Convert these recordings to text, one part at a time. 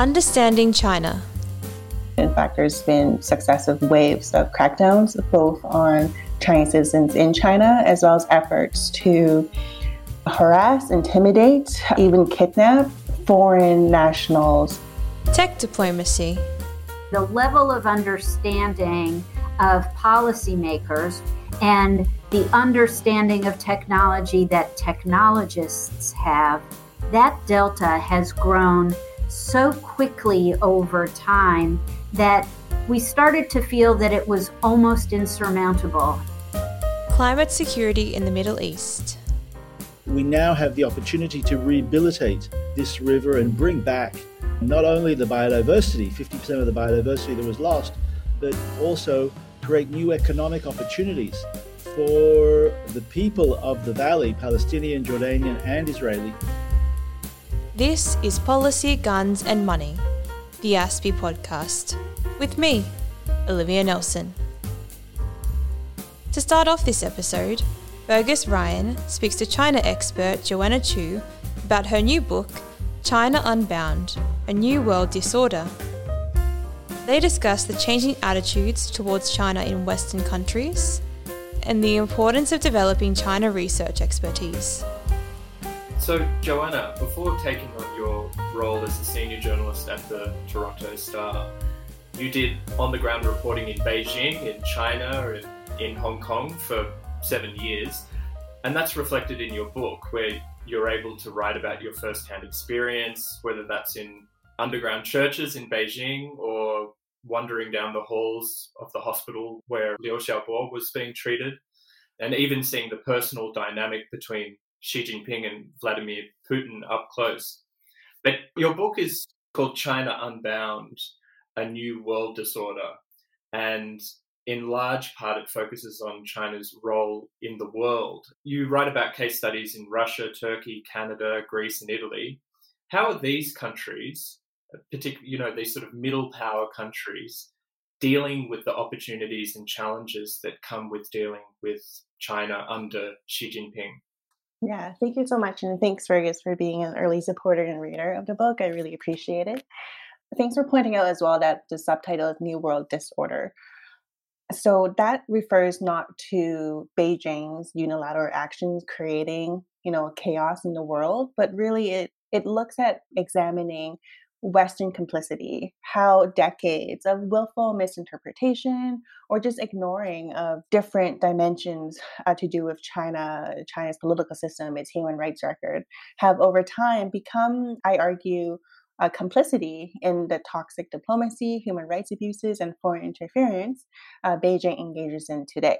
Understanding China. In fact, there's been successive waves of crackdowns, both on Chinese citizens in China, as well as efforts to harass, intimidate, even kidnap foreign nationals. Tech diplomacy. The level of understanding of policymakers and the understanding of technology that technologists have, that delta has grown so quickly over time that we started to feel that it was almost insurmountable. Climate security in the Middle East. We now have the opportunity to rehabilitate this river and bring back not only the biodiversity, 50% of the biodiversity that was lost, but also create new economic opportunities for the people of the valley, Palestinian, Jordanian, and Israeli. This is Policy, Guns and Money, the ASPI podcast, with me, Olivia Nelson. To start off this episode, Fergus Ryan speaks to China expert Joanna Chiu about her new book, China Unbound A New World Disorder. They discuss the changing attitudes towards China in Western countries and the importance of developing China research expertise. So, Joanna, before taking on your role as a senior journalist at the Toronto Star, you did on the ground reporting in Beijing, in China, in Hong Kong for seven years. And that's reflected in your book, where you're able to write about your first hand experience, whether that's in underground churches in Beijing or wandering down the halls of the hospital where Liu Xiaobo was being treated, and even seeing the personal dynamic between Xi Jinping and Vladimir Putin up close. But your book is called China Unbound A New World Disorder. And in large part, it focuses on China's role in the world. You write about case studies in Russia, Turkey, Canada, Greece, and Italy. How are these countries particularly, you know, these sort of middle power countries dealing with the opportunities and challenges that come with dealing with China under Xi Jinping. Yeah, thank you so much. And thanks, Fergus, for being an early supporter and reader of the book. I really appreciate it. Thanks for pointing out as well that the subtitle is New World Disorder. So that refers not to Beijing's unilateral actions creating, you know, chaos in the world, but really it it looks at examining Western complicity, how decades of willful misinterpretation or just ignoring of different dimensions uh, to do with China, China's political system, its human rights record, have over time become, I argue, uh, complicity in the toxic diplomacy, human rights abuses, and foreign interference uh, Beijing engages in today.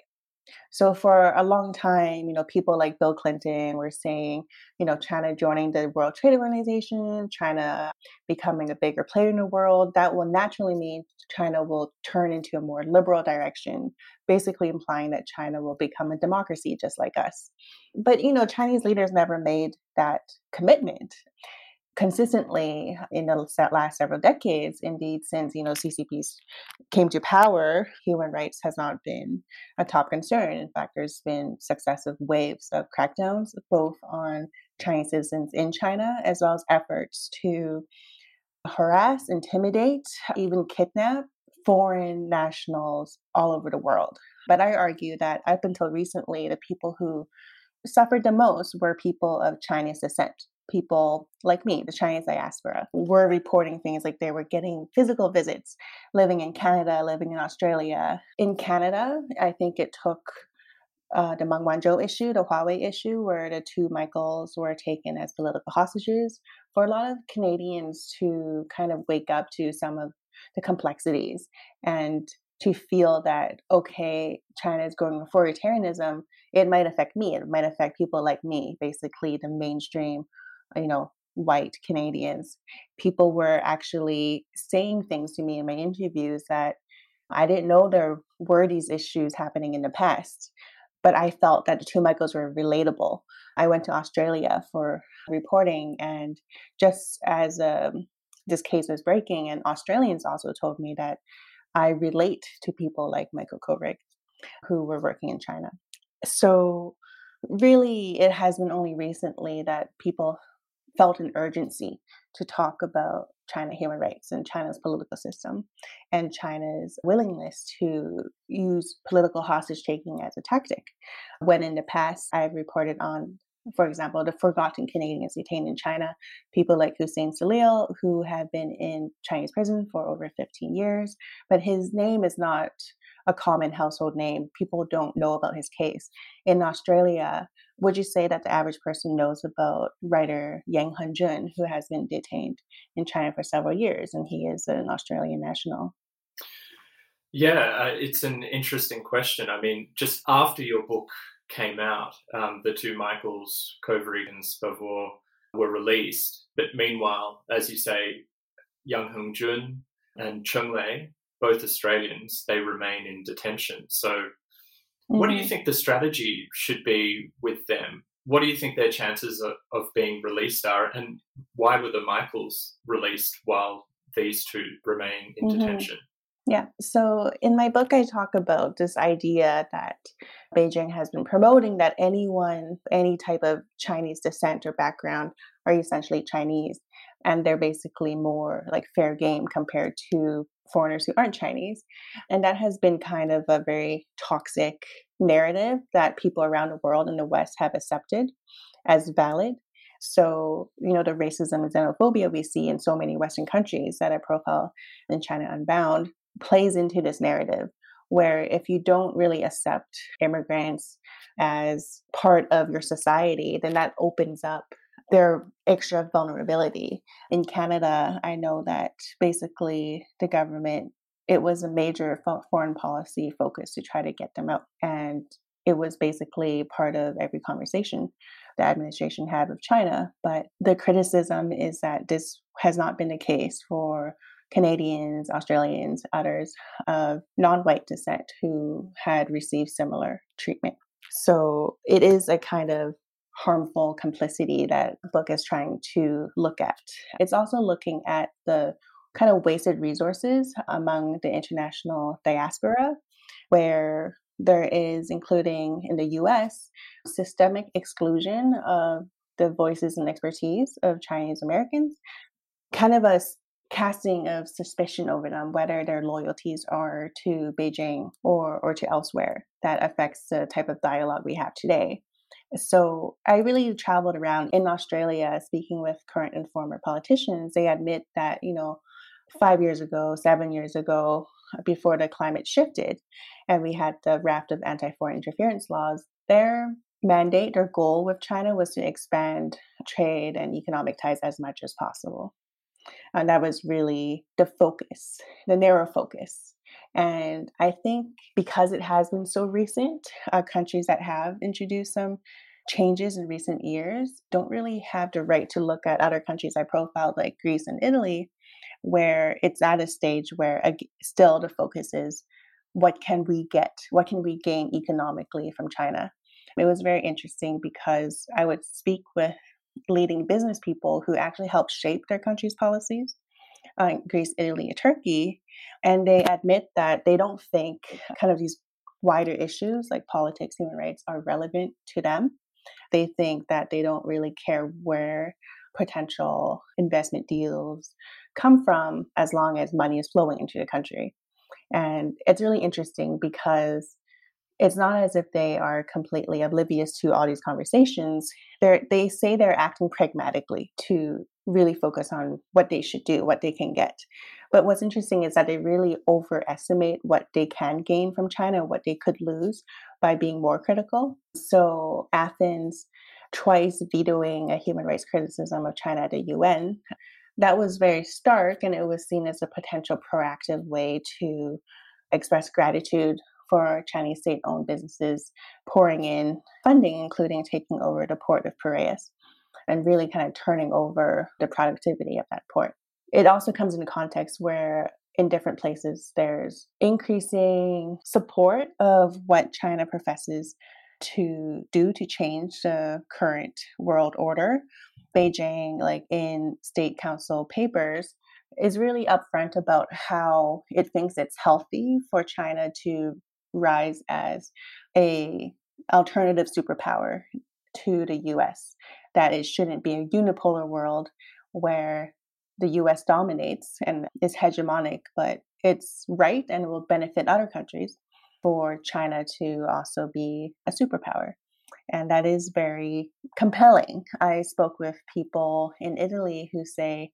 So for a long time, you know, people like Bill Clinton were saying, you know, China joining the World Trade Organization, China becoming a bigger player in the world, that will naturally mean China will turn into a more liberal direction, basically implying that China will become a democracy just like us. But, you know, Chinese leaders never made that commitment consistently in the last several decades, indeed, since you know CCP came to power, human rights has not been a top concern. In fact, there's been successive waves of crackdowns, both on Chinese citizens in China, as well as efforts to harass, intimidate, even kidnap foreign nationals all over the world. But I argue that up until recently, the people who suffered the most were people of Chinese descent people like me, the Chinese diaspora, were reporting things like they were getting physical visits, living in Canada, living in Australia. In Canada, I think it took uh, the Meng Wanzhou issue, the Huawei issue, where the two Michaels were taken as political hostages, for a lot of Canadians to kind of wake up to some of the complexities and to feel that okay china is going authoritarianism it might affect me it might affect people like me basically the mainstream you know, white Canadians, people were actually saying things to me in my interviews that I didn't know there were these issues happening in the past, but I felt that the two Michaels were relatable. I went to Australia for reporting, and just as um, this case was breaking, and Australians also told me that I relate to people like Michael Kovrig who were working in China. So, really, it has been only recently that people felt an urgency to talk about China human rights and China's political system and China's willingness to use political hostage taking as a tactic. When in the past I've reported on for example, the forgotten Canadians detained in China, people like Huseyin Celil, who have been in Chinese prison for over 15 years, but his name is not a common household name. People don't know about his case. In Australia, would you say that the average person knows about writer Yang Hengjun, who has been detained in China for several years, and he is an Australian national? Yeah, uh, it's an interesting question. I mean, just after your book came out, um, the two Michaels, Kovrig and Spavor, were released. But meanwhile, as you say, Yang Hengjun and Cheng Lei, both Australians, they remain in detention. So what do you mm-hmm. think the strategy should be with them? What do you think their chances of, of being released are? And why were the Michaels released while these two remain in mm-hmm. detention? Yeah. So in my book, I talk about this idea that Beijing has been promoting that anyone, any type of Chinese descent or background, are essentially Chinese. And they're basically more like fair game compared to foreigners who aren't Chinese. And that has been kind of a very toxic narrative that people around the world in the West have accepted as valid. So, you know, the racism and xenophobia we see in so many Western countries that I profile in China Unbound plays into this narrative where if you don't really accept immigrants as part of your society, then that opens up their extra vulnerability. In Canada, I know that basically the government, it was a major foreign policy focus to try to get them out. And it was basically part of every conversation the administration had with China. But the criticism is that this has not been the case for Canadians, Australians, others of non white descent who had received similar treatment. So it is a kind of harmful complicity that the book is trying to look at. It's also looking at the kind of wasted resources among the international diaspora, where there is, including in the US, systemic exclusion of the voices and expertise of Chinese Americans, kind of a casting of suspicion over them, whether their loyalties are to Beijing or, or to elsewhere, that affects the type of dialogue we have today. So I really traveled around in Australia speaking with current and former politicians. They admit that, you know, five years ago, seven years ago, before the climate shifted and we had the raft of anti foreign interference laws, their mandate or goal with China was to expand trade and economic ties as much as possible. And that was really the focus, the narrow focus. And I think because it has been so recent, uh, countries that have introduced some changes in recent years don't really have the right to look at other countries I profiled, like Greece and Italy, where it's at a stage where uh, still the focus is what can we get, what can we gain economically from China. It was very interesting because I would speak with leading business people who actually helped shape their country's policies uh, Greece, Italy, and Turkey. And they admit that they don't think kind of these wider issues like politics, human rights are relevant to them. They think that they don't really care where potential investment deals come from as long as money is flowing into the country. And it's really interesting because it's not as if they are completely oblivious to all these conversations. They they say they're acting pragmatically to really focus on what they should do, what they can get. But what's interesting is that they really overestimate what they can gain from China, what they could lose by being more critical. So Athens twice vetoing a human rights criticism of China at the UN. That was very stark, and it was seen as a potential proactive way to express gratitude for Chinese state owned businesses pouring in funding, including taking over the port of Piraeus and really kind of turning over the productivity of that port. It also comes in context where in different places there's increasing support of what China professes to do to change the current world order. Beijing, like in state council papers, is really upfront about how it thinks it's healthy for China to rise as a alternative superpower to the US that it shouldn't be a unipolar world where the US dominates and is hegemonic, but it's right and will benefit other countries for China to also be a superpower. And that is very compelling. I spoke with people in Italy who say,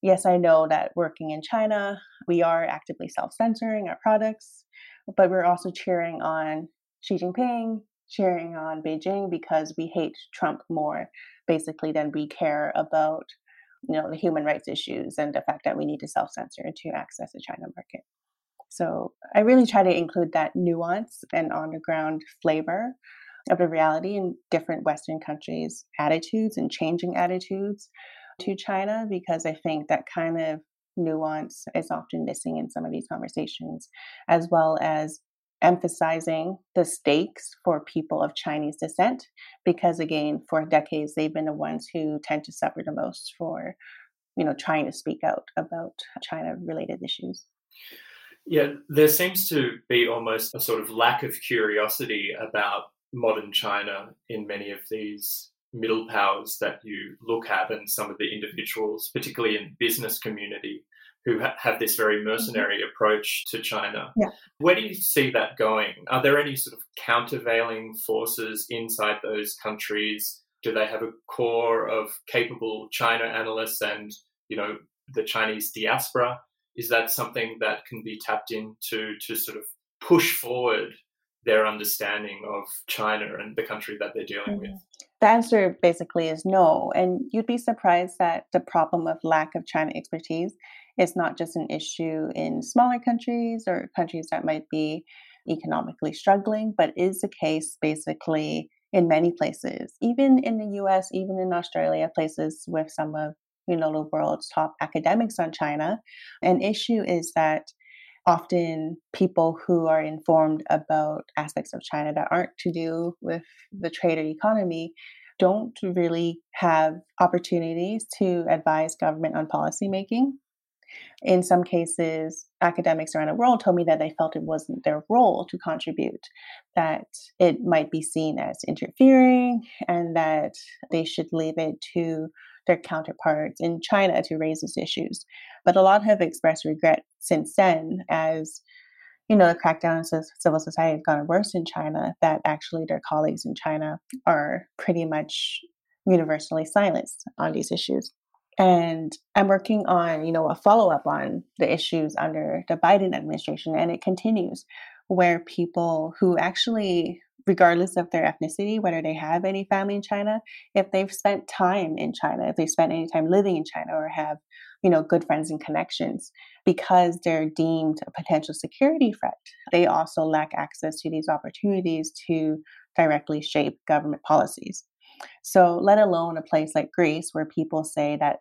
Yes, I know that working in China, we are actively self censoring our products, but we're also cheering on Xi Jinping, cheering on Beijing because we hate Trump more, basically, than we care about you know the human rights issues and the fact that we need to self censor to access the China market. So I really try to include that nuance and on the ground flavor of the reality in different Western countries' attitudes and changing attitudes to China, because I think that kind of nuance is often missing in some of these conversations, as well as emphasizing the stakes for people of Chinese descent, because again, for decades, they've been the ones who tend to suffer the most for, you know, trying to speak out about China related issues. Yeah, there seems to be almost a sort of lack of curiosity about modern China in many of these middle powers that you look at and some of the individuals, particularly in business community, who ha- have this very mm-hmm. mercenary approach to China. Yeah. Where do you see that going? Are there any sort of countervailing forces inside those countries? Do they have a core of capable China analysts and, you know, the Chinese diaspora? Is that something that can be tapped into to sort of push forward their understanding of China and the country that they're dealing mm-hmm. with? The answer basically is no. And you'd be surprised that the problem of lack of China expertise is not just an issue in smaller countries or countries that might be economically struggling, but is the case basically in many places, even in the US, even in Australia, places with some of you know the world's top academics on China. An issue is that often people who are informed about aspects of China that aren't to do with the trade or economy don't really have opportunities to advise government on policymaking. In some cases, academics around the world told me that they felt it wasn't their role to contribute, that it might be seen as interfering, and that they should leave it to their counterparts in China to raise these issues. But a lot have expressed regret since then as you know, the crackdown on civil society has gotten worse in China, that actually their colleagues in China are pretty much universally silenced on these issues. And I'm working on, you know, a follow up on the issues under the Biden administration, and it continues where people who actually regardless of their ethnicity, whether they have any family in China, if they've spent time in China, if they've spent any time living in China or have, you know, good friends and connections, because they're deemed a potential security threat, they also lack access to these opportunities to directly shape government policies. So, let alone a place like Greece, where people say that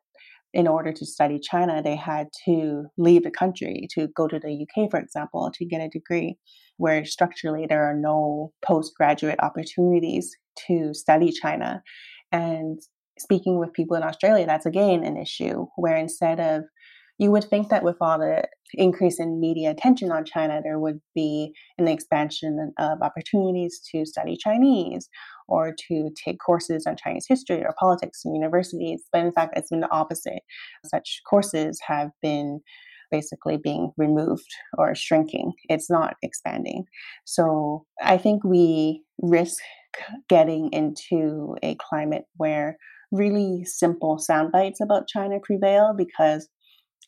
in order to study China, they had to leave the country to go to the UK, for example, to get a degree where structurally there are no postgraduate opportunities to study China. And speaking with people in Australia, that's again an issue where instead of you would think that with all the increase in media attention on China, there would be an expansion of opportunities to study Chinese or to take courses on Chinese history or politics in universities. But in fact, it's been the opposite. Such courses have been basically being removed or shrinking. It's not expanding. So I think we risk getting into a climate where really simple sound bites about China prevail because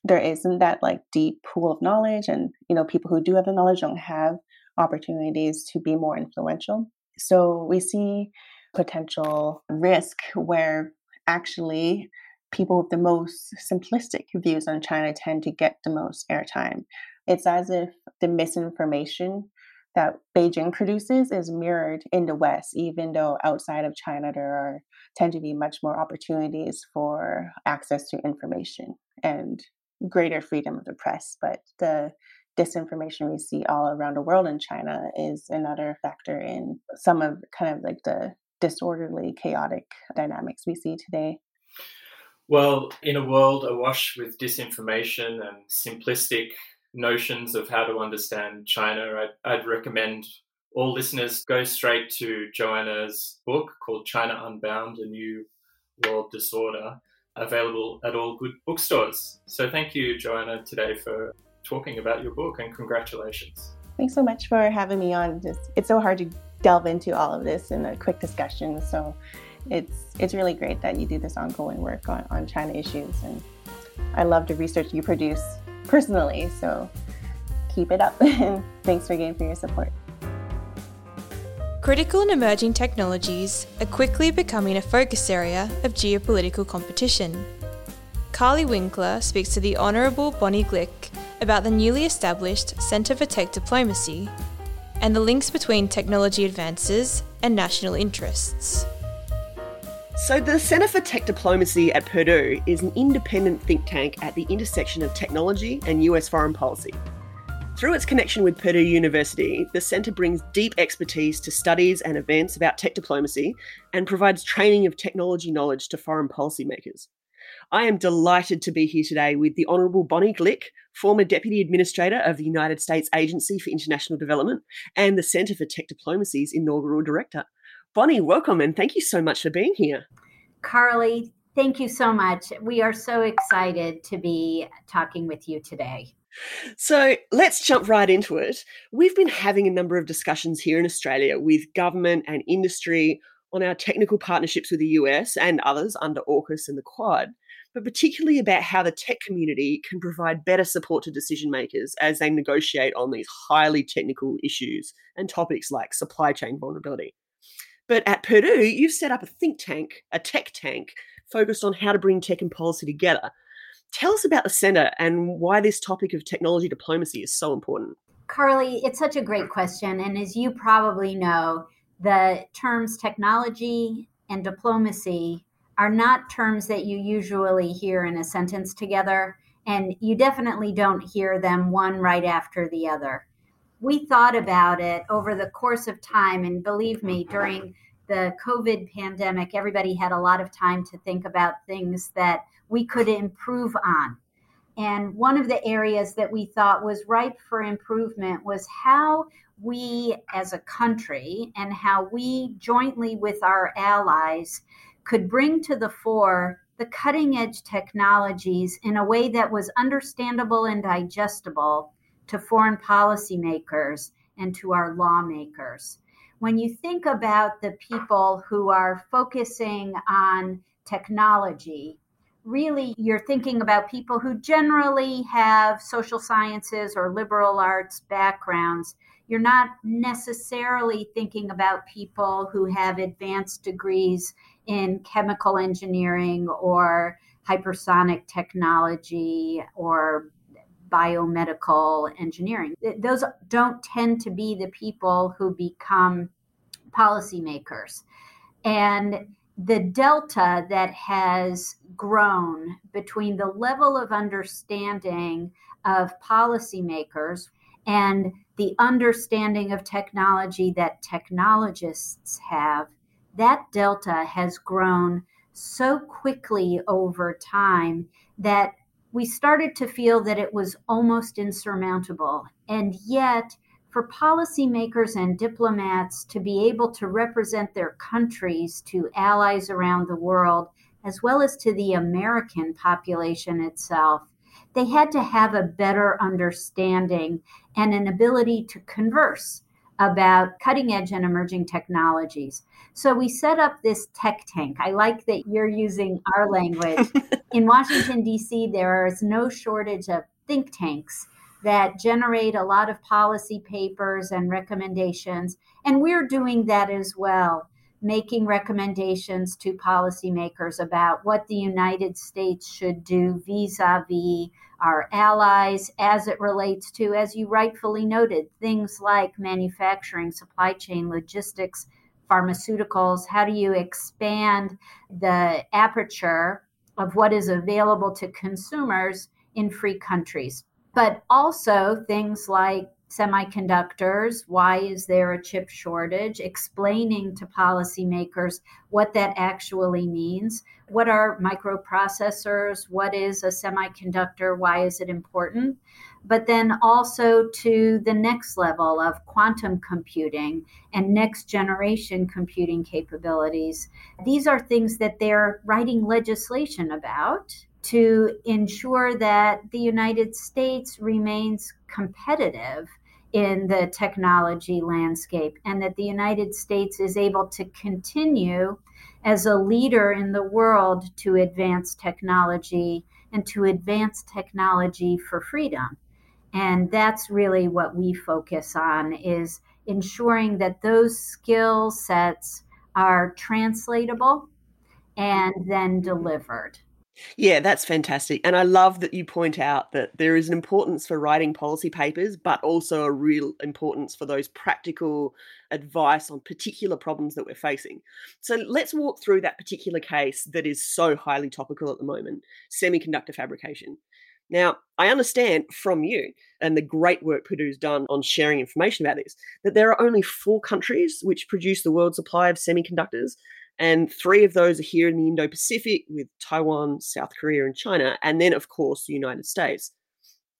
there isn't that like deep pool of knowledge and you know people who do have the knowledge don't have opportunities to be more influential so we see potential risk where actually people with the most simplistic views on China tend to get the most airtime. It's as if the misinformation that Beijing produces is mirrored in the West, even though outside of China there are tend to be much more opportunities for access to information and greater freedom of the press. But the disinformation we see all around the world in China is another factor in some of kind of like the disorderly, chaotic dynamics we see today. Well, in a world awash with disinformation and simplistic notions of how to understand China, I'd, I'd, recommend all listeners go straight to Joanna's book called China Unbound A New World Disorder, available at all good bookstores. So thank you, Joanna, today for talking about your book and congratulations. Thanks so much for having me on. Just, it's so hard to delve into all of this in a quick discussion. So it's it's really great that you do this ongoing work on, on China issues and I love the research you produce personally. So keep it up and thanks again for your support. Critical and emerging technologies are quickly becoming a focus area of geopolitical competition. Karly Winkler speaks to the Honourable Bonnie Glick about the newly established Centre for Tech Diplomacy and the links between technology advances and national interests. So, the Centre for Tech Diplomacy at Purdue is an independent think tank at the intersection of technology and US foreign policy. Through its connection with Purdue University, the centre brings deep expertise to studies and events about tech diplomacy and provides training of technology knowledge to foreign policymakers. I am delighted to be here today with the Honourable Bonnie Glick, former Deputy Administrator of the United States Agency for International Development and the Centre for Tech Diplomacy's inaugural Director. Bonnie, welcome and thank you so much for being here. Karly, thank you so much. We are so excited to be talking with you today. So let's jump right into it. We've been having a number of discussions here in Australia with government and industry on our technical partnerships with the US and others under AUKUS and the Quad, but particularly about how the tech community can provide better support to decision makers as they negotiate on these highly technical issues and topics like supply chain vulnerability. But at Purdue, you've set up a think tank, a tech tank, focused on how to bring tech and policy together Tell us about the Centre and why this topic of technology diplomacy is so important. Karly, it's such a great question. And as you probably know, the terms technology and diplomacy are not terms that you usually hear in a sentence together. And you definitely don't hear them one right after the other. We thought about it over the course of time. And believe me, during the COVID pandemic, everybody had a lot of time to think about things that we could improve on. And one of the areas that we thought was ripe for improvement was how we as a country and how we jointly with our allies could bring to the fore the cutting edge technologies in a way that was understandable and digestible to foreign policymakers and to our lawmakers. When you think about the people who are focusing on technology, really you're thinking about people who generally have social sciences or liberal arts backgrounds. You're not necessarily thinking about people who have advanced degrees in chemical engineering or hypersonic technology or biomedical engineering. Those don't tend to be the people who become policymakers. And the delta that has grown between the level of understanding of policymakers and the understanding of technology that technologists have, that delta has grown so quickly over time that we started to feel that it was almost insurmountable. And yet, for policymakers and diplomats to be able to represent their countries to allies around the world, as well as to the American population itself, they had to have a better understanding and an ability to converse about cutting edge and emerging technologies. So we set up this tech tank. I like that you're using our language. In Washington, D.C., there is no shortage of think tanks that generate a lot of policy papers and recommendations. And we're doing that as well, making recommendations to policymakers about what the United States should do vis a vis our allies as it relates to, as you rightfully noted, things like manufacturing, supply chain, logistics, pharmaceuticals. How do you expand the aperture of what is available to consumers in free countries? but also things like semiconductors why is there a chip shortage explaining to policymakers what that actually means what are microprocessors? What is a semiconductor? Why is it important? But then also to the next level of quantum computing and next generation computing capabilities. These are things that they're writing legislation about to ensure that the United States remains competitive in the technology landscape and that the United States is able to continue as a leader in the world to advance technology and to advance technology for freedom. And that's really what we focus on is ensuring that those skill sets are translatable and then delivered. Yeah, that's fantastic. And I love that you point out that there is an importance for writing policy papers, but also a real importance for those practical advice on particular problems that we're facing. So let's walk through that particular case that is so highly topical at the moment semiconductor fabrication. Now, I understand from you and the great work Purdue has done on sharing information about this that there are only four countries which produce the world supply of semiconductors, and three of those are here in the Indo Pacific with Taiwan, South Korea, and China, and then, of course, the United States.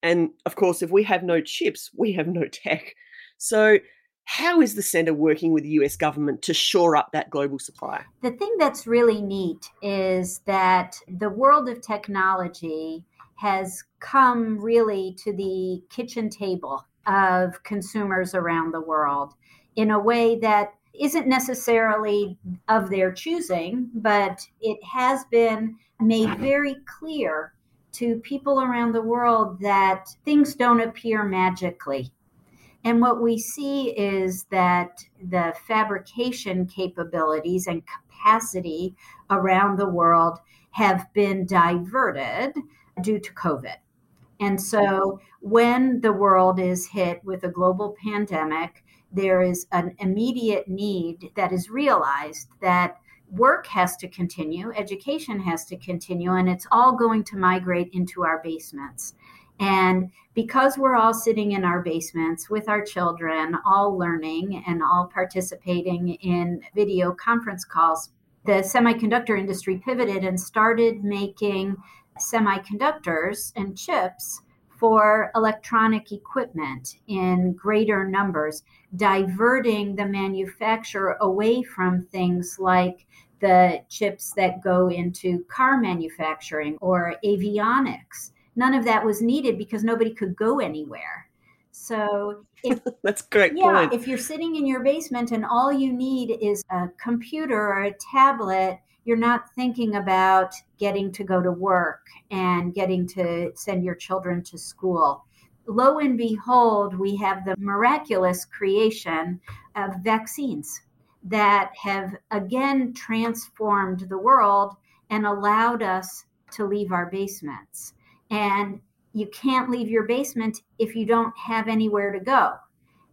And of course, if we have no chips, we have no tech. So, how is the center working with the US government to shore up that global supply? The thing that's really neat is that the world of technology has come really to the kitchen table of consumers around the world in a way that isn't necessarily of their choosing, but it has been made very clear to people around the world that things don't appear magically. And what we see is that the fabrication capabilities and capacity around the world have been diverted due to COVID. And so when the world is hit with a global pandemic, there is an immediate need that is realized that work has to continue, education has to continue, and it's all going to migrate into our basements. And because we're all sitting in our basements with our children, all learning and all participating in video conference calls, the semiconductor industry pivoted and started making semiconductors and chips for electronic equipment in greater numbers, diverting the manufacturer away from things like the chips that go into car manufacturing or avionics. None of that was needed because nobody could go anywhere. So if, that's great. Yeah, point. if you're sitting in your basement and all you need is a computer or a tablet you're not thinking about getting to go to work and getting to send your children to school. Lo and behold, we have the miraculous creation of vaccines that have again transformed the world and allowed us to leave our basements. And you can't leave your basement if you don't have anywhere to go.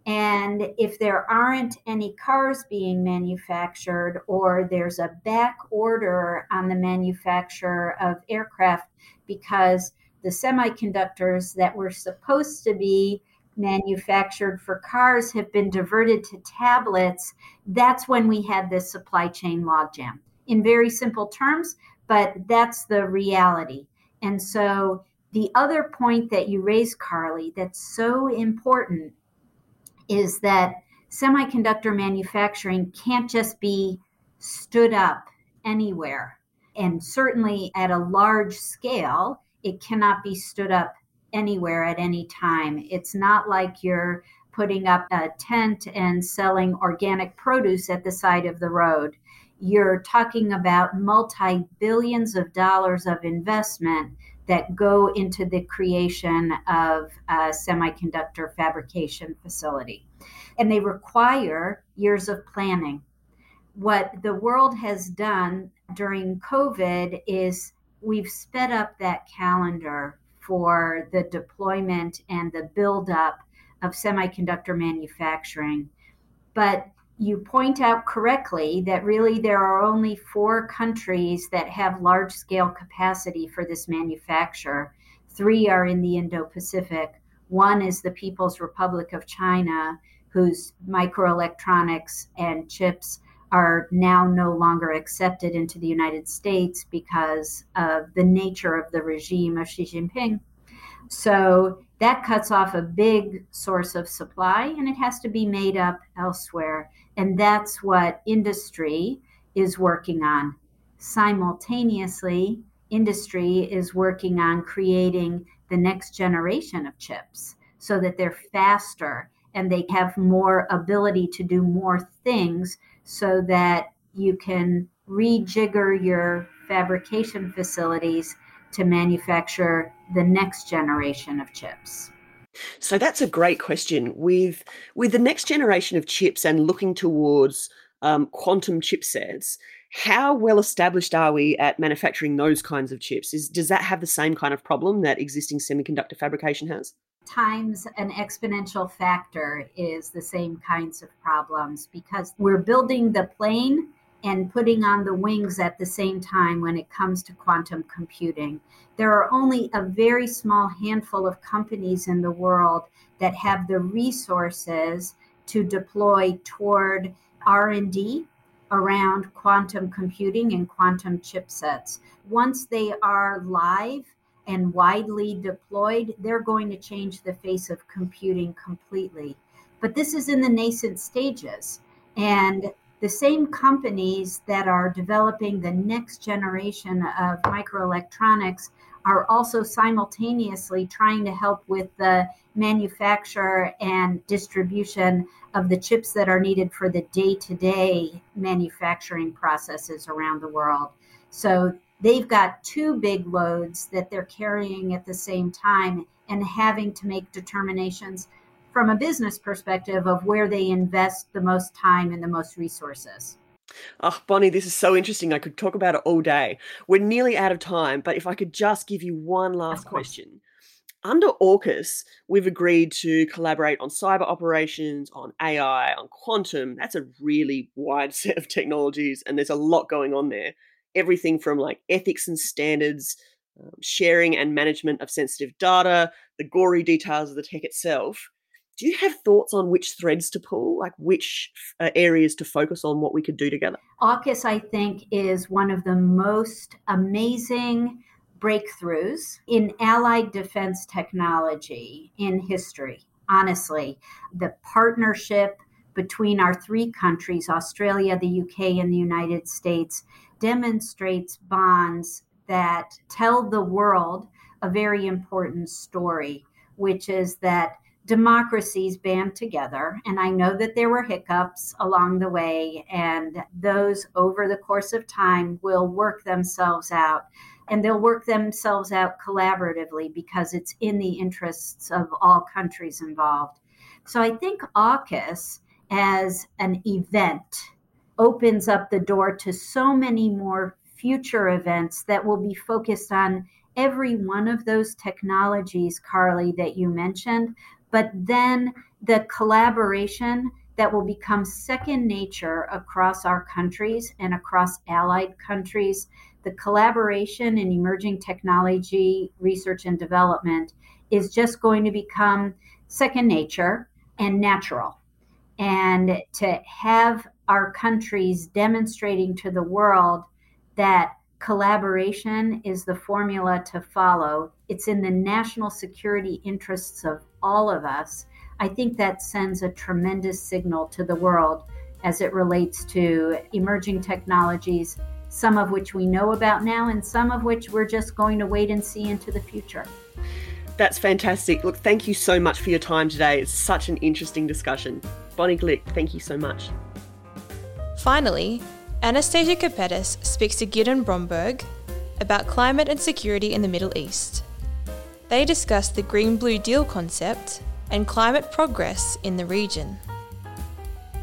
And if there aren't any cars being manufactured, or there's a back order on the manufacture of aircraft because the semiconductors that were supposed to be manufactured for cars have been diverted to tablets, that's when we had this supply chain logjam. In very simple terms, but that's the reality. And so the other point that you raised, Karly, that's so important is that semiconductor manufacturing can't just be stood up anywhere. And certainly at a large scale, it cannot be stood up anywhere at any time. It's not like you're putting up a tent and selling organic produce at the side of the road. You're talking about multi billions of dollars of investment that go into the creation of a semiconductor fabrication facility. And they require years of planning. What the world has done during COVID is we've sped up that calendar for the deployment and the buildup of semiconductor manufacturing. But you point out correctly that really there are only four countries that have large scale capacity for this manufacture. Three are in the Indo Pacific. One is the People's Republic of China, whose microelectronics and chips are now no longer accepted into the United States because of the nature of the regime of Xi Jinping. So that cuts off a big source of supply and it has to be made up elsewhere. And that's what industry is working on. Simultaneously, industry is working on creating the next generation of chips so that they're faster and they have more ability to do more things so that you can rejigger your fabrication facilities to manufacture the next generation of chips. So that's a great question. With with the next generation of chips and looking towards um, quantum chipsets, how well established are we at manufacturing those kinds of chips? Is, does that have the same kind of problem that existing semiconductor fabrication has? Times an exponential factor is the same kinds of problems because we're building the plane and putting on the wings at the same time when it comes to quantum computing. There are only a very small handful of companies in the world that have the resources to deploy toward R&D around quantum computing and quantum chipsets. Once they are live and widely deployed, they're going to change the face of computing completely. But this is in the nascent stages. And the same companies that are developing the next generation of microelectronics are also simultaneously trying to help with the manufacture and distribution of the chips that are needed for the day to day manufacturing processes around the world. So they've got two big loads that they're carrying at the same time and having to make determinations from a business perspective of where they invest the most time and the most resources. Oh, Bonnie, this is so interesting. I could talk about it all day. We're nearly out of time, but if I could just give you one last question. Under AUKUS, we've agreed to collaborate on cyber operations, on AI, on quantum. That's a really wide set of technologies, and there's a lot going on there. Everything from like ethics and standards, um, sharing and management of sensitive data, the gory details of the tech itself do you have thoughts on which threads to pull, like which uh, areas to focus on, what we could do together? AUKUS, I think, is one of the most amazing breakthroughs in allied defense technology in history. Honestly, the partnership between our three countries, Australia, the UK, and the United States, demonstrates bonds that tell the world a very important story, which is that democracies band together. And I know that there were hiccups along the way, and those over the course of time will work themselves out. And they'll work themselves out collaboratively because it's in the interests of all countries involved. So I think AUKUS as an event opens up the door to so many more future events that will be focused on every one of those technologies, Karly, that you mentioned, but then the collaboration that will become second nature across our countries and across allied countries. The collaboration in emerging technology research and development is just going to become second nature and natural. And to have our countries demonstrating to the world that collaboration is the formula to follow, it's in the national security interests of all of us, I think that sends a tremendous signal to the world as it relates to emerging technologies, some of which we know about now, and some of which we're just going to wait and see into the future. That's fantastic. Look, thank you so much for your time today. It's such an interesting discussion. Bonnie Glick, thank you so much. Finally, Anastasia Kapetis speaks to Gideon Bromberg about climate and security in the Middle East. They discuss the Green Blue Deal concept and climate progress in the region.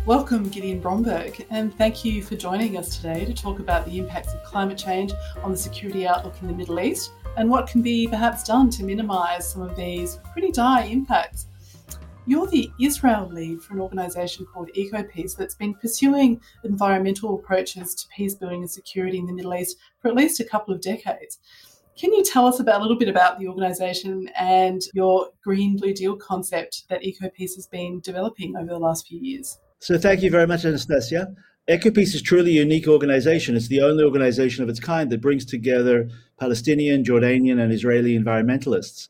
Welcome, Gideon Bromberg, and thank you for joining us today to talk about the impacts of climate change on the security outlook in the Middle East and what can be perhaps done to minimise some of these pretty dire impacts. You're the Israel lead for an organisation called EcoPeace that's been pursuing environmental approaches to peace building and security in the Middle East for at least a couple of decades. Can you tell us about a little bit about the organisation and your Green Blue Deal concept that EcoPeace has been developing over the last few years? So, thank you very much, Anastasia. EcoPeace is truly a unique organization. It's the only organization of its kind that brings together Palestinian, Jordanian, and Israeli environmentalists.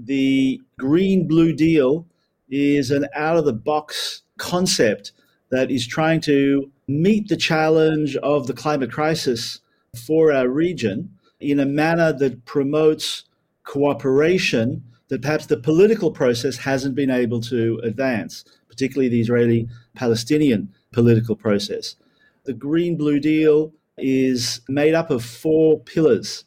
the Green Blue Deal is an out of the box concept that is trying to meet the challenge of the climate crisis for our region in a manner that promotes cooperation that perhaps the political process hasn't been able to advance, particularly the Israeli Palestinian political process. The Green Blue Deal is made up of four pillars,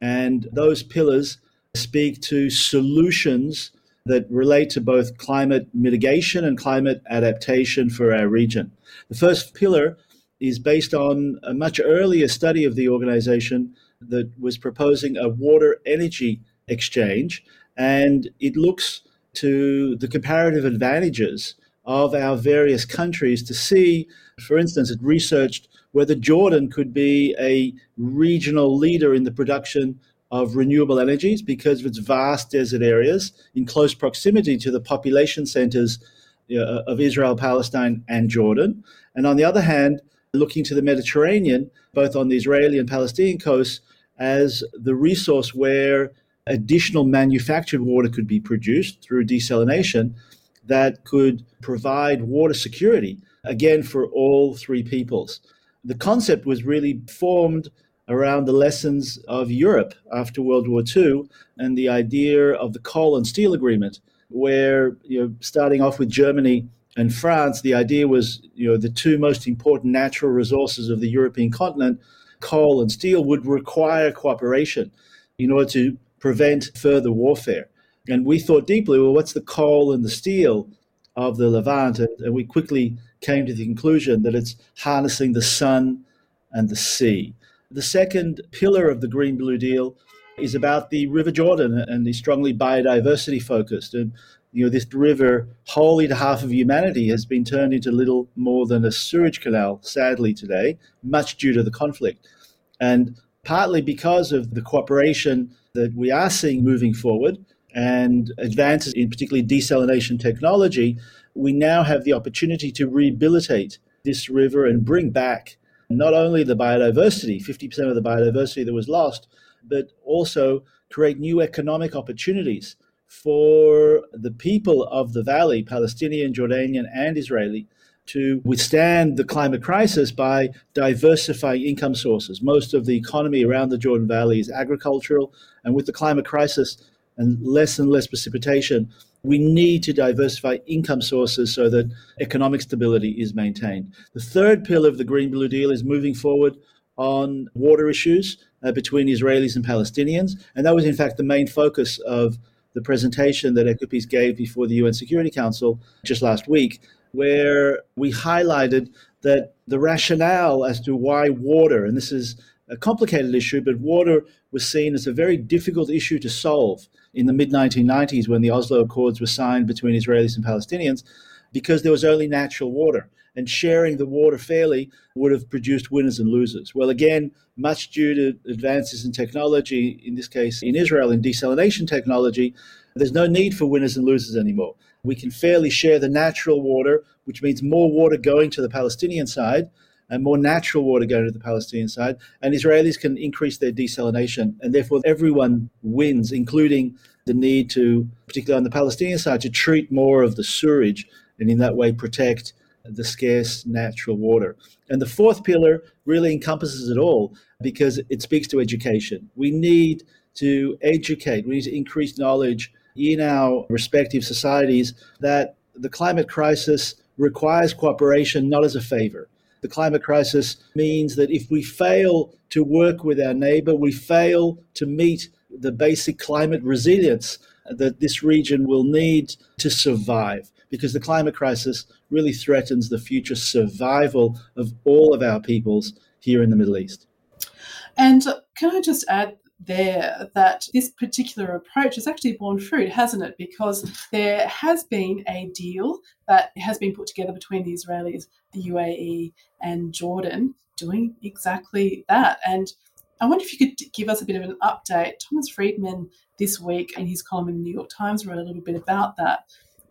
and those pillars speak to solutions that relate to both climate mitigation and climate adaptation for our region. The first pillar is based on a much earlier study of the organization that was proposing a water energy exchange, and it looks to the comparative advantages of our various countries to see, for instance, it researched whether Jordan could be a regional leader in the production of renewable energies because of its vast desert areas in close proximity to the population centers uh, of Israel, Palestine, and Jordan. And on the other hand, looking to the Mediterranean, both on the Israeli and Palestinian coasts, as the resource where additional manufactured water could be produced through desalination that could provide water security, again, for all three peoples. The concept was really formed around the lessons of Europe after World War II and the idea of the coal and steel agreement, where, you know, starting off with Germany and France, the idea was, you know, the two most important natural resources of the European continent, coal and steel, would require cooperation in order to prevent further warfare. And we thought deeply, well, what's the coal and the steel of the Levant? And we quickly came to the conclusion that it's harnessing the sun and the sea. The second pillar of the Green Blue Deal is about the River Jordan and the strongly biodiversity focused. And you know, this river, holy to half of humanity, has been turned into little more than a sewage canal, sadly, today, much due to the conflict. And partly because of the cooperation that we are seeing moving forward and advances in particularly desalination technology, we now have the opportunity to rehabilitate this river and bring back not only the biodiversity, 50% of the biodiversity that was lost, but also create new economic opportunities for the people of the valley, Palestinian, Jordanian, and Israeli, to withstand the climate crisis by diversifying income sources. Most of the economy around the Jordan Valley is agricultural, and with the climate crisis and less and less precipitation, we need to diversify income sources so that economic stability is maintained. The third pillar of the Green Blue Deal is moving forward on water issues uh, between Israelis and Palestinians. And that was, in fact, the main focus of the presentation that EcoPeace gave before the UN Security Council just last week, where we highlighted that the rationale as to why water, and this is a complicated issue, but water was seen as a very difficult issue to solve in the mid 1990s when the Oslo Accords were signed between Israelis and Palestinians because there was only natural water. And sharing the water fairly would have produced winners and losers. Well, again, much due to advances in technology, in this case in Israel, in desalination technology, there's no need for winners and losers anymore. We can fairly share the natural water, which means more water going to the Palestinian side and more natural water going to the Palestinian side. And Israelis can increase their desalination. And therefore, everyone wins, including the need to, particularly on the Palestinian side, to treat more of the sewage and in that way protect the scarce natural water. And the fourth pillar really encompasses it all because it speaks to education. We need to educate, we need to increase knowledge in our respective societies that the climate crisis requires cooperation not as a favor the climate crisis means that if we fail to work with our neighbor, we fail to meet the basic climate resilience that this region will need to survive because the climate crisis really threatens the future survival of all of our peoples here in the Middle East. And can I just add there that this particular approach has actually borne fruit, hasn't it? Because there has been a deal that has been put together between the Israelis, the UAE, and Jordan doing exactly that. And I wonder if you could give us a bit of an update. Thomas Friedman this week in his column in the New York Times wrote a little bit about that.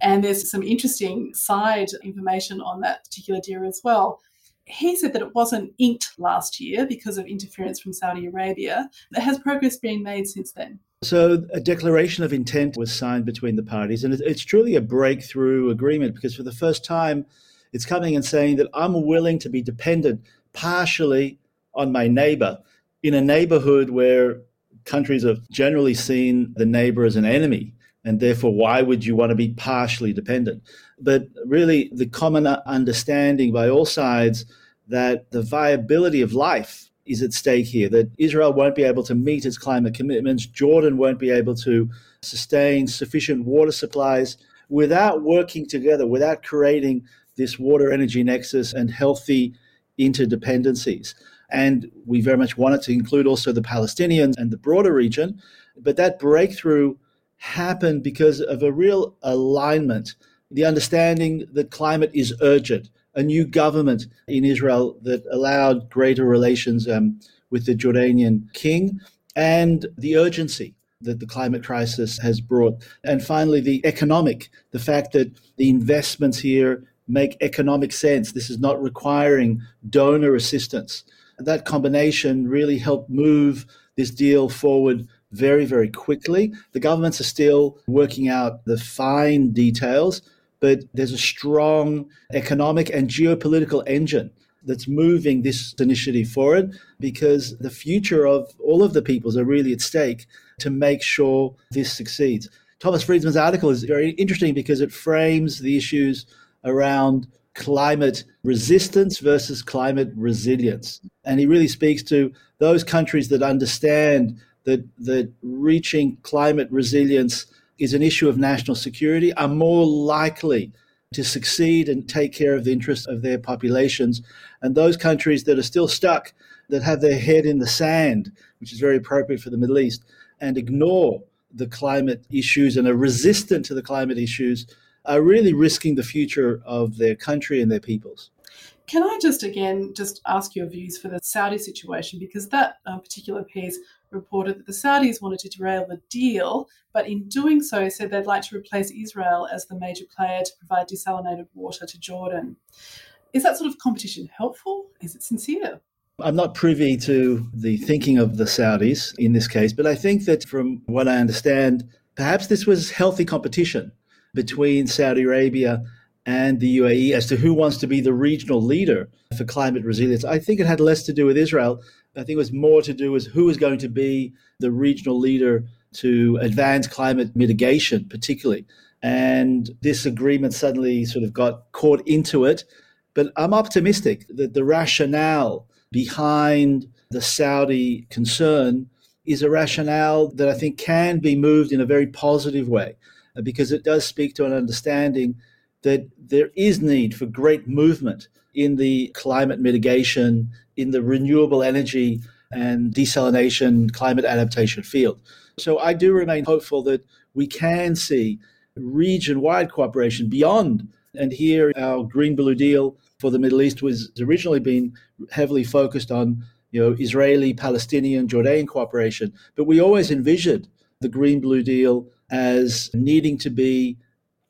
And there's some interesting side information on that particular deal as well he said that it wasn't inked last year because of interference from Saudi Arabia. Has progress been made since then? So, a declaration of intent was signed between the parties, and it's truly a breakthrough agreement because for the first time, it's coming and saying that I'm willing to be dependent partially on my neighbor in a neighborhood where countries have generally seen the neighbor as an enemy. And therefore, why would you want to be partially dependent? But really, the common understanding by all sides that the viability of life is at stake here, that Israel won't be able to meet its climate commitments, Jordan won't be able to sustain sufficient water supplies without working together, without creating this water energy nexus and healthy interdependencies. And we very much wanted to include also the Palestinians and the broader region. But that breakthrough happened because of a real alignment, the understanding that climate is urgent, a new government in Israel that allowed greater relations um, with the Jordanian king, and the urgency that the climate crisis has brought. And finally, the economic, the fact that the investments here make economic sense. This is not requiring donor assistance. That combination really helped move this deal forward very, very quickly. The governments are still working out the fine details, but there's a strong economic and geopolitical engine that's moving this initiative forward because the future of all of the peoples are really at stake to make sure this succeeds. Thomas Friedman's article is very interesting because it frames the issues around climate resistance versus climate resilience. And he really speaks to those countries that understand that, that reaching climate resilience is an issue of national security are more likely to succeed and take care of the interests of their populations. And those countries that are still stuck, that have their head in the sand, which is very appropriate for the Middle East, and ignore the climate issues and are resistant to the climate issues, are really risking the future of their country and their peoples. Can I just again just ask your views for the Saudi situation because that uh, particular piece reported that the Saudis wanted to derail the deal, but in doing so said they'd like to replace Israel as the major player to provide desalinated water to Jordan. Is that sort of competition helpful? Is it sincere? I'm not privy to the thinking of the Saudis in this case, but I think that from what I understand, perhaps this was healthy competition between Saudi Arabia and the UAE as to who wants to be the regional leader for climate resilience. I think it had less to do with Israel I think it was more to do with who was going to be the regional leader to advance climate mitigation, particularly. And this agreement suddenly sort of got caught into it. But I'm optimistic that the rationale behind the Saudi concern is a rationale that I think can be moved in a very positive way uh, because it does speak to an understanding that there is need for great movement in the climate mitigation, in the renewable energy and desalination climate adaptation field. So I do remain hopeful that we can see region wide cooperation beyond. And here, our Green Blue Deal for the Middle East was originally been heavily focused on you know, Israeli, Palestinian, Jordanian cooperation. But we always envisioned the Green Blue Deal as needing to be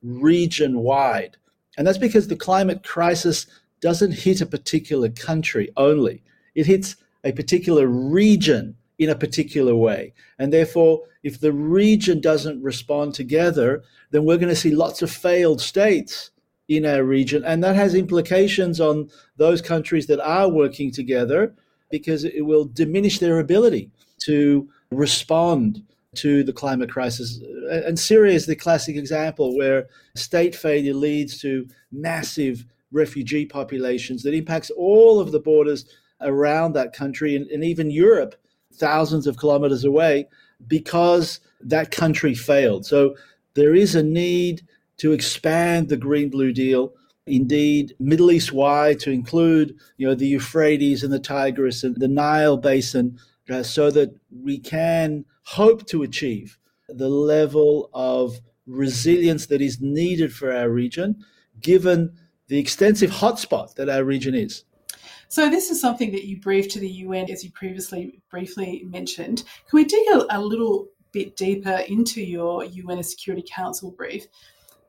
region wide. And that's because the climate crisis doesn't hit a particular country only, it hits a particular region in a particular way. And therefore, if the region doesn't respond together, then we're going to see lots of failed states in our region. And that has implications on those countries that are working together because it will diminish their ability to respond to the climate crisis. And Syria is the classic example where state failure leads to massive refugee populations that impacts all of the borders around that country and, and even Europe, thousands of kilometers away, because that country failed. So there is a need to expand the Green Blue Deal, indeed Middle East wide, to include you know the Euphrates and the Tigris and the Nile basin, uh, so that we can hope to achieve the level of resilience that is needed for our region, given the extensive hotspot that our region is. So, this is something that you briefed to the UN, as you previously briefly mentioned. Can we dig a, a little bit deeper into your UN Security Council brief?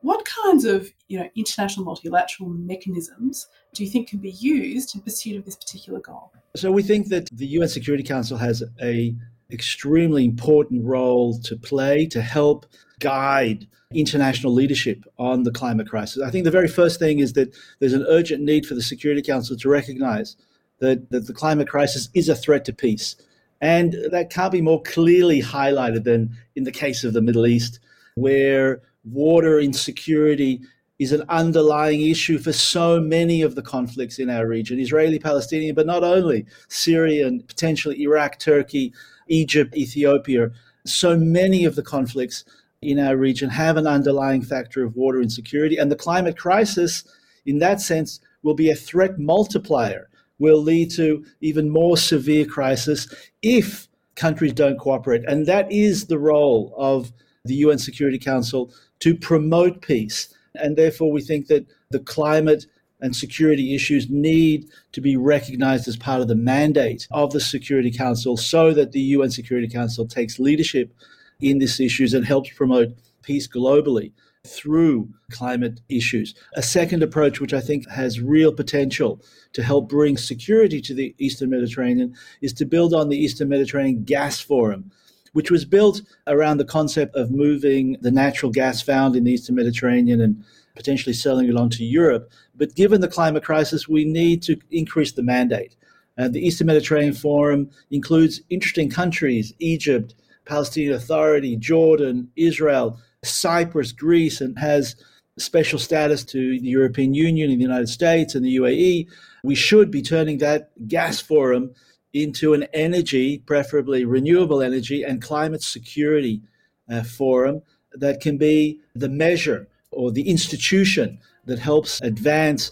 What kinds of you know, international multilateral mechanisms do you think can be used in pursuit of this particular goal? So, we think that the UN Security Council has a extremely important role to play to help guide international leadership on the climate crisis. I think the very first thing is that there's an urgent need for the Security Council to recognize that, that the climate crisis is a threat to peace. And that can't be more clearly highlighted than in the case of the Middle East, where water insecurity is an underlying issue for so many of the conflicts in our region Israeli Palestinian, but not only Syria and potentially Iraq, Turkey, Egypt, Ethiopia. So many of the conflicts in our region have an underlying factor of water insecurity. And the climate crisis, in that sense, will be a threat multiplier, will lead to even more severe crisis if countries don't cooperate. And that is the role of the UN Security Council to promote peace and therefore, we think that the climate and security issues need to be recognized as part of the mandate of the Security Council so that the UN Security Council takes leadership in these issues and helps promote peace globally through climate issues. A second approach, which I think has real potential to help bring security to the Eastern Mediterranean, is to build on the Eastern Mediterranean Gas Forum, which was built around the concept of moving the natural gas found in the Eastern Mediterranean and potentially selling it on to Europe. But given the climate crisis, we need to increase the mandate. And the Eastern Mediterranean Forum includes interesting countries Egypt, Palestinian Authority, Jordan, Israel, Cyprus, Greece, and has special status to the European Union and the United States and the UAE. We should be turning that gas forum into an energy, preferably renewable energy, and climate security uh, forum that can be the measure or the institution that helps advance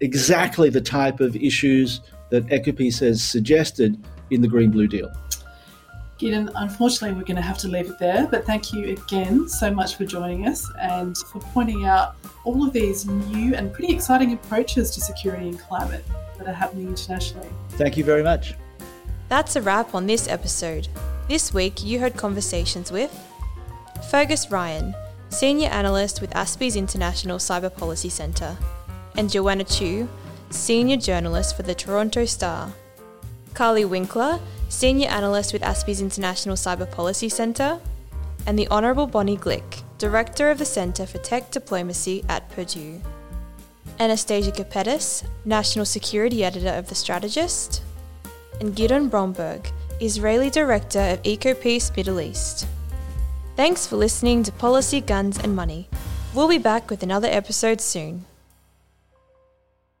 exactly the type of issues that EcoPeace has suggested in the Green Blue Deal. Gideon, unfortunately, we're going to have to leave it there, but thank you again so much for joining us and for pointing out all of these new and pretty exciting approaches to security and climate that are happening internationally. Thank you very much. That's a wrap on this episode. This week you heard conversations with Fergus Ryan, Senior Analyst with ASPI's International Cyber Policy Centre, and Joanna Chiu, Senior Journalist for the Toronto Star. Karly Winkler, Senior Analyst with ASPI's International Cyber Policy Centre, and the Honourable Bonnie Glick, Director of the Centre for Tech Diplomacy at Purdue. Anastasia Kapetas, National Security Editor of The Strategist, and Gidon Bromberg, Israeli Director of EcoPeace Middle East. Thanks for listening to Policy, Guns and Money. We'll be back with another episode soon.